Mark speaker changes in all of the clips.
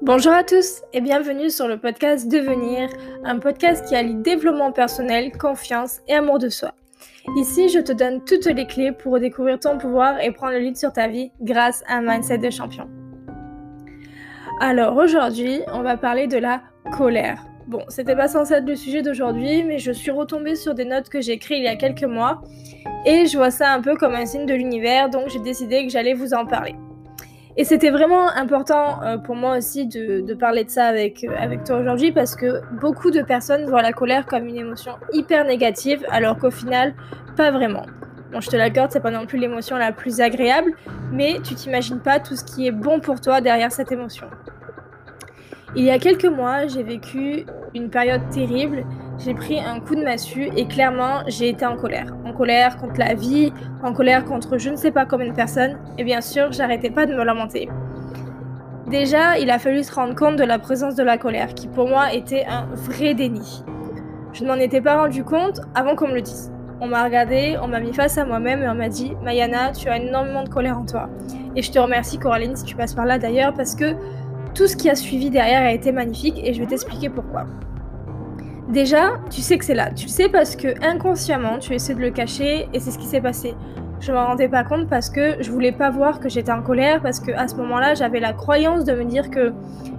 Speaker 1: Bonjour à tous et bienvenue sur le podcast Devenir, un podcast qui allie développement personnel, confiance et amour de soi. Ici, je te donne toutes les clés pour découvrir ton pouvoir et prendre le lead sur ta vie grâce à un mindset de champion. Alors aujourd'hui, on va parler de la colère. Bon, c'était pas censé être le sujet d'aujourd'hui, mais je suis retombée sur des notes que j'ai écrites il y a quelques mois et je vois ça un peu comme un signe de l'univers, donc j'ai décidé que j'allais vous en parler. Et c'était vraiment important euh, pour moi aussi de, parler de ça avec, avec toi aujourd'hui parce que beaucoup de personnes voient la colère comme une émotion hyper négative alors qu'au final, pas vraiment. Bon, je te l'accorde, c'est pas non plus l'émotion la plus agréable, mais tu t'imagines pas tout ce qui est bon pour toi derrière cette émotion. Il y a quelques mois, j'ai vécu une période terrible. J'ai pris un coup de massue et clairement, j'ai été en colère. En colère contre la vie, en colère contre je ne sais pas combien de personnes. Et bien sûr, j'arrêtais pas de me lamenter. Déjà, il a fallu se rendre compte de la présence de la colère, qui pour moi était un vrai déni. Je ne m'en étais pas rendu compte avant qu'on me le dise. On m'a regardé, on m'a mis face à moi-même et on m'a dit Mayana, tu as énormément de colère en toi. Et je te remercie, Coraline, si tu passes par là d'ailleurs, parce que tout ce qui a suivi derrière a été magnifique et je vais t'expliquer pourquoi. Déjà, tu sais que c'est là. Tu le sais parce que inconsciemment, tu essaies de le cacher et c'est ce qui s'est passé. Je m'en rendais pas compte parce que je voulais pas voir que j'étais en colère parce que à ce moment-là, j'avais la croyance de me dire que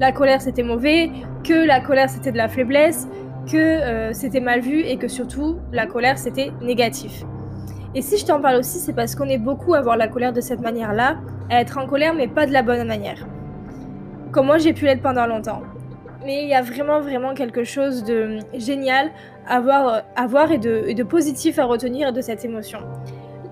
Speaker 1: la colère c'était mauvais, que la colère c'était de la faiblesse, que euh, c'était mal vu et que surtout la colère c'était négatif. Et si je t'en parle aussi, c'est parce qu'on est beaucoup à voir la colère de cette manière-là, à être en colère mais pas de la bonne manière comme moi j'ai pu l'être pendant longtemps. Mais il y a vraiment vraiment quelque chose de génial à voir, et, de, et de positif à retenir de cette émotion.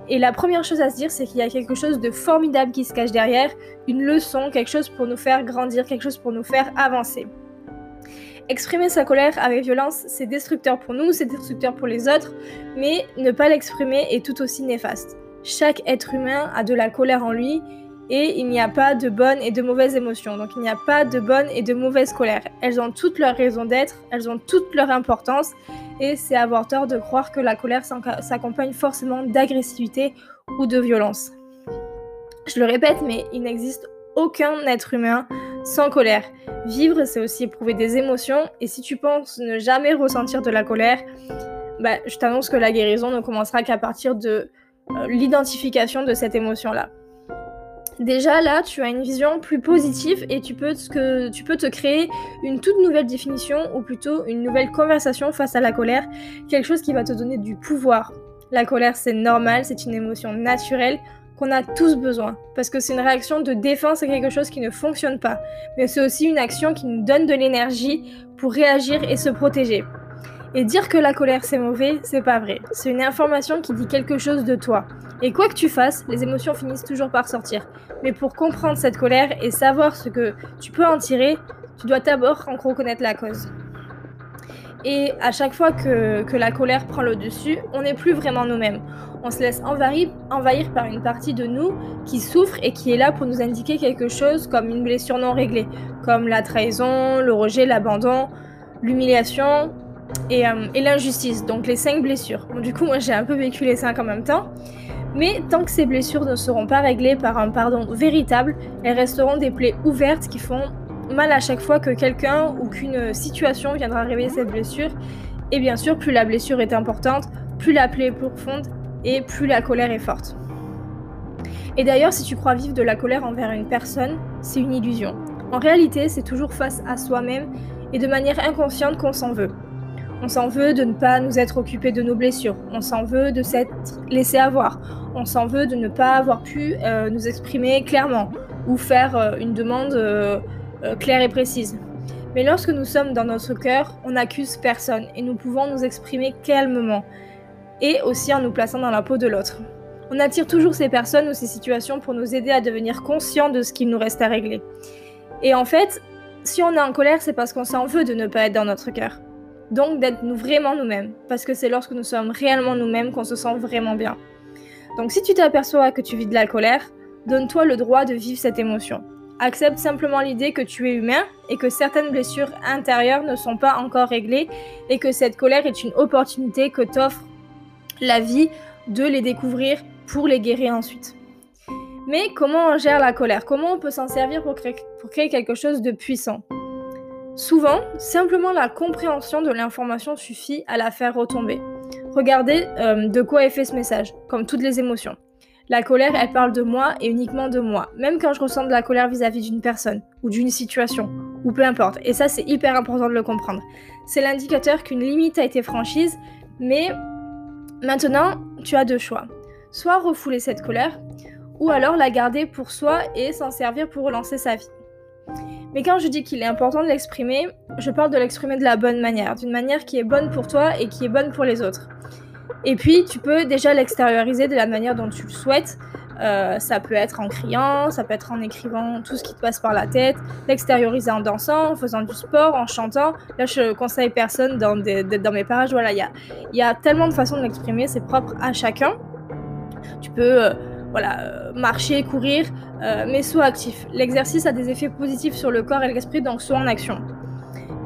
Speaker 1: Et la première chose à se dire, c'est qu'il y a quelque chose de formidable qui se cache derrière, une leçon, quelque chose pour nous faire grandir, quelque chose pour nous faire avancer. Exprimer sa colère avec violence, c'est destructeur pour nous, c'est destructeur pour les autres, mais ne pas l'exprimer est tout aussi néfaste. Chaque être humain a de la colère en lui et il n'y a pas de bonnes et de mauvaises émotions. Donc il n'y a pas de bonnes et de mauvaises colères. Elles ont toutes leur raison d'être, elles ont toute leur importance et c'est avoir tort de croire que la colère s'accompagne forcément d'agressivité ou de violence. Je le répète, mais il n'existe aucun être humain sans colère. Vivre, c'est aussi éprouver des émotions et si tu penses ne jamais ressentir de la colère, bah, je t'annonce que la guérison ne commencera qu'à partir de euh, l'identification de cette émotion-là. Déjà là, tu as une vision plus positive et tu peux, tu peux te créer une toute nouvelle définition ou plutôt une nouvelle conversation face à la colère, quelque chose qui va te donner du pouvoir. La colère, c'est normal, c'est une émotion naturelle qu'on a tous besoin parce que c'est une réaction de défense à quelque chose qui ne fonctionne pas, mais c'est aussi une action qui nous donne de l'énergie pour réagir et se protéger. Et dire que la colère c'est mauvais, c'est pas vrai. C'est une information qui dit quelque chose de toi. Et quoi que tu fasses, les émotions finissent toujours par sortir. Mais pour comprendre cette colère et savoir ce que tu peux en tirer, tu dois d'abord en reconnaître la cause. Et à chaque fois que, que la colère prend le dessus, on n'est plus vraiment nous-mêmes. On se laisse envahir, envahir par une partie de nous qui souffre et qui est là pour nous indiquer quelque chose comme une blessure non réglée, comme la trahison, le rejet, l'abandon, l'humiliation, euh, et, l'injustice, donc les cinq blessures. du coup, moi j'ai un peu vécu les cinq en même temps. Mais tant que ces blessures ne seront pas réglées par un pardon véritable, elles resteront des plaies ouvertes qui font mal à chaque fois que quelqu'un ou qu'une situation viendra réveiller cette blessure. Et bien sûr, plus la blessure est importante, plus la plaie est profonde et plus la colère est forte. Et d'ailleurs, si tu crois vivre de la colère envers une personne, c'est une illusion. En réalité, c'est toujours face à soi-même et de manière inconsciente qu'on s'en veut. On s'en veut de ne pas nous être occupés de nos blessures. On s'en veut de s'être laissé avoir. On s'en veut de ne pas avoir pu euh, nous exprimer clairement ou faire euh, une demande euh, claire et précise. Mais lorsque nous sommes dans notre cœur, on n'accuse personne et nous pouvons nous exprimer calmement et aussi en nous plaçant dans la peau de l'autre. On attire toujours ces personnes ou ces situations pour nous aider à devenir conscients de ce qu'il nous reste à régler. Et en fait, si on est en colère, c'est parce qu'on s'en veut de ne pas être dans notre cœur. Donc d'être nous vraiment nous-mêmes, parce que c'est lorsque nous sommes réellement nous-mêmes qu'on se sent vraiment bien. Donc si tu t'aperçois que tu vis de la colère, donne-toi le droit de vivre cette émotion. Accepte simplement l'idée que tu es humain et que certaines blessures intérieures ne sont pas encore réglées et que cette colère est une opportunité que t'offre la vie de les découvrir pour les guérir ensuite. Mais comment on gère la colère? Comment on peut s'en servir pour créer, pour créer quelque chose de puissant? Souvent, simplement la compréhension de l'information suffit à la faire retomber. Regardez euh, de quoi est fait ce message, comme toutes les émotions. La colère, elle parle de moi et uniquement de moi, même quand je ressens de la colère vis-à-vis d'une personne ou d'une situation, ou peu importe. Et ça, c'est hyper important de le comprendre. C'est l'indicateur qu'une limite a été franchise, mais maintenant, tu as deux choix. Soit refouler cette colère, ou alors la garder pour soi et s'en servir pour relancer sa vie. Mais quand je dis qu'il est important de l'exprimer, je parle de l'exprimer de la bonne manière, d'une manière qui est bonne pour toi et qui est bonne pour les autres. Et puis, tu peux déjà l'extérioriser de la manière dont tu le souhaites. Euh, ça peut être en criant, ça peut être en écrivant tout ce qui te passe par la tête, l'extérioriser en dansant, en faisant du sport, en chantant. Là, je conseille personne dans, dans mes parages. Voilà, il y a, y a, tellement de façons de l'exprimer, c'est propre à chacun. Tu peux euh, voilà, euh, marcher, courir, mais sois actif. L'exercice a des effets positifs sur le corps et l'esprit, donc sois en action.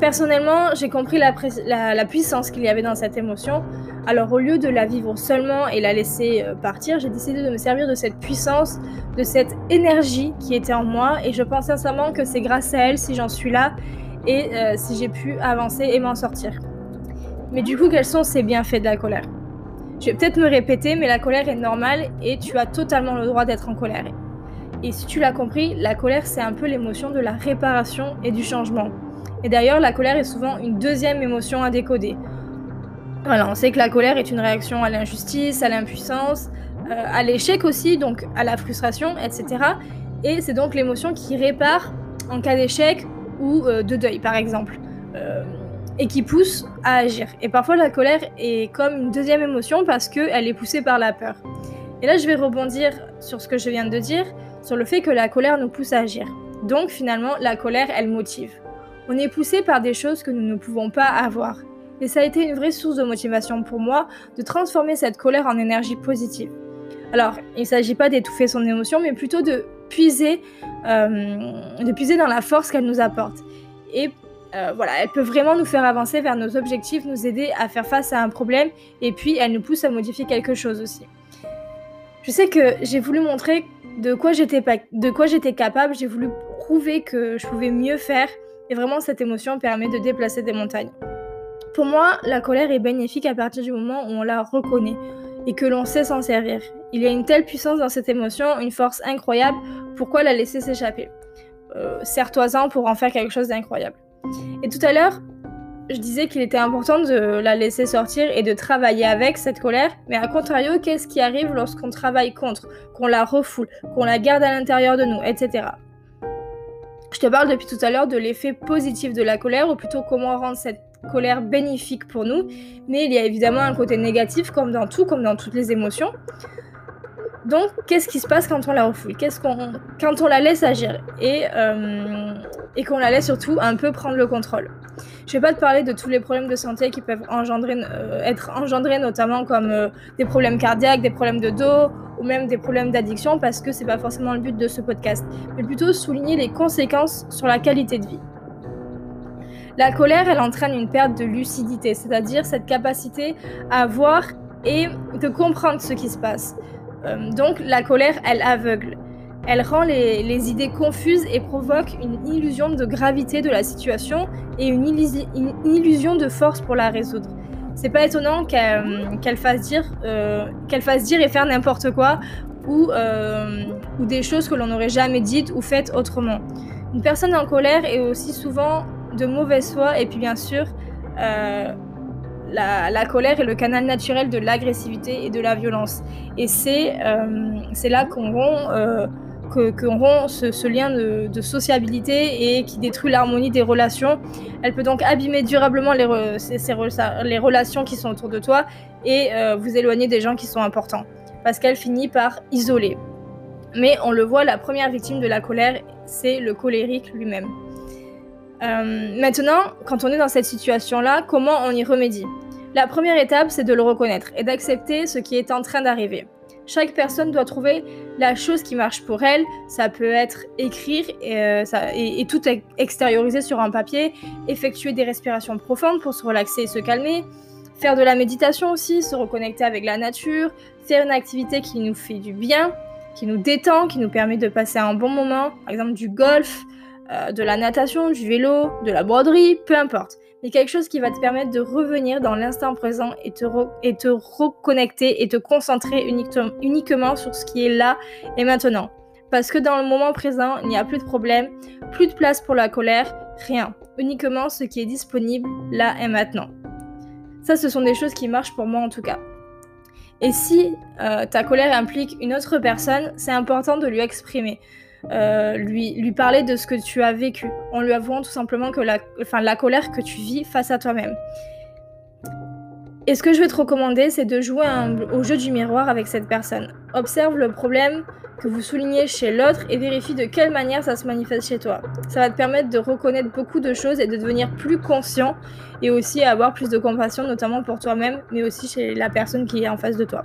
Speaker 1: Personnellement, j'ai compris la, puissance qu'il y avait dans cette émotion. Alors au lieu de la vivre seulement et la laisser euh, partir, j'ai décidé de me servir de cette puissance, de cette énergie qui était en moi. Et je pense sincèrement que c'est grâce à elle si j'en suis là et euh, si j'ai pu avancer et m'en sortir. Mais du coup, quels sont ces bienfaits de la colère? Je vais peut-être me répéter, mais la colère est normale et tu as totalement le droit d'être en colère. Et si tu l'as compris, la colère, c'est un peu l'émotion de la réparation et du changement. Et d'ailleurs, la colère est souvent une deuxième émotion à décoder. Voilà, on sait que la colère est une réaction à l'injustice, à l'impuissance, euh, à l'échec aussi, donc à la frustration, etc. Et c'est donc l'émotion qui répare en cas d'échec ou euh, de deuil, par exemple, euh, et qui pousse à agir. Et parfois, la colère est comme une deuxième émotion parce qu'elle est poussée par la peur. Et là, je vais rebondir sur ce que je viens de dire, sur le fait que la colère nous pousse à agir. Donc, finalement, la colère, elle motive. On est poussé par des choses que nous ne pouvons pas avoir. Et ça a été une vraie source de motivation pour moi de transformer cette colère en énergie positive. Alors, il ne s'agit pas d'étouffer son émotion, mais plutôt de puiser, euh, de puiser dans la force qu'elle nous apporte. Et euh, voilà, elle peut vraiment nous faire avancer vers nos objectifs, nous aider à faire face à un problème, et puis elle nous pousse à modifier quelque chose aussi. Je sais que j'ai voulu montrer de quoi j'étais capable, j'ai voulu prouver que je pouvais mieux faire, et vraiment, cette émotion permet de déplacer des montagnes. Pour moi, la colère est bénéfique à partir du moment où on la reconnaît et que l'on sait s'en servir. Il y a une telle puissance dans cette émotion, une force incroyable, pourquoi la laisser s'échapper? Euh, Serre-toi-en pour en faire quelque chose d'incroyable. Et tout à l'heure, je disais qu'il était important de la laisser sortir et de travailler avec cette colère, mais à contrario, qu'est-ce qui arrive lorsqu'on travaille contre, qu'on la refoule, qu'on la garde à l'intérieur de nous, etc. Je te parle depuis tout à l'heure de l'effet positif de la colère, ou plutôt comment rendre cette colère bénéfique pour nous. Mais il y a évidemment un côté négatif, comme dans tout, comme dans toutes les émotions. Donc, qu'est-ce qui se passe quand on la refoule? Qu'est-ce qu'on, quand on la laisse agir? Et, euh, et qu'on la laisse surtout un peu prendre le contrôle. Je vais pas te parler de tous les problèmes de santé qui peuvent euh, être engendrés, notamment comme euh, des problèmes cardiaques, des problèmes de dos ou même des problèmes d'addiction, parce que c'est pas forcément le but de ce podcast, mais plutôt souligner les conséquences sur la qualité de vie. La colère, elle entraîne une perte de lucidité, c'est-à-dire cette capacité à voir et de comprendre ce qui se passe. Euh, donc la colère, elle aveugle. Elle rend les, idées confuses et provoque une illusion de gravité de la situation et une, illusion de force pour la résoudre. C'est pas étonnant qu'elle fasse euh, qu'elle fasse dire et faire n'importe quoi ou, euh, ou des choses que l'on n'aurait jamais dites ou faites autrement. Une personne en colère est aussi souvent de mauvaise foi et puis bien sûr euh, la, la, colère est le canal naturel de l'agressivité et de la violence. Et c'est là qu'on qu'on rompt ce, lien de, sociabilité et qui détruit l'harmonie des relations. Elle peut donc abîmer durablement les, les relations qui sont autour de toi et euh, vous éloigner des gens qui sont importants. Parce qu'elle finit par isoler. Mais on le voit, la première victime de la colère, c'est le colérique lui-même. Euh, maintenant, quand on est dans cette situation-là, comment on y remédie? La première étape, c'est de le reconnaître et d'accepter ce qui est en train d'arriver. Chaque personne doit trouver la chose qui marche pour elle. Ça peut être écrire et, euh, tout extérioriser sur un papier, effectuer des respirations profondes pour se relaxer et se calmer, faire de la méditation aussi, se reconnecter avec la nature, faire une activité qui nous fait du bien, qui nous détend, qui nous permet de passer un bon moment, par exemple du golf, euh, de la natation, du vélo, de la broderie, peu importe. Mais quelque chose qui va te permettre de revenir dans l'instant présent et te, et te reconnecter et te concentrer uniquement sur ce qui est là et maintenant. Parce que dans le moment présent, il n'y a plus de problème, plus de place pour la colère, rien. Uniquement ce qui est disponible là et maintenant. Ça, ce sont des choses qui marchent pour moi en tout cas. Et si euh, ta colère implique une autre personne, c'est important de lui exprimer. Euh, lui, parler de ce que tu as vécu, en lui avouant tout simplement que la, enfin, la colère que tu vis face à toi-même. Et ce que je vais te recommander, c'est de jouer au jeu du miroir avec cette personne. Observe le problème que vous soulignez chez l'autre et vérifie de quelle manière ça se manifeste chez toi. Ça va te permettre de reconnaître beaucoup de choses et de devenir plus conscient et aussi avoir plus de compassion, notamment pour toi-même, mais aussi chez la personne qui est en face de toi.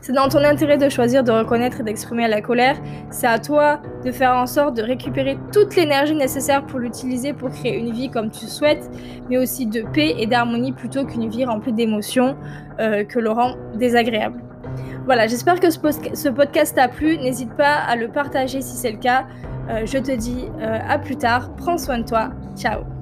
Speaker 1: C'est dans ton intérêt de choisir de reconnaître et d'exprimer la colère. C'est à toi de faire en sorte de récupérer toute l'énergie nécessaire pour l'utiliser pour créer une vie comme tu souhaites, mais aussi de paix et d'harmonie plutôt qu'une vie remplie d'émotions euh, que le rend désagréable. Voilà, j'espère que ce, podcast t'a plu. N'hésite pas à le partager si c'est le cas. Euh, je te dis euh, à plus tard. Prends soin de toi. Ciao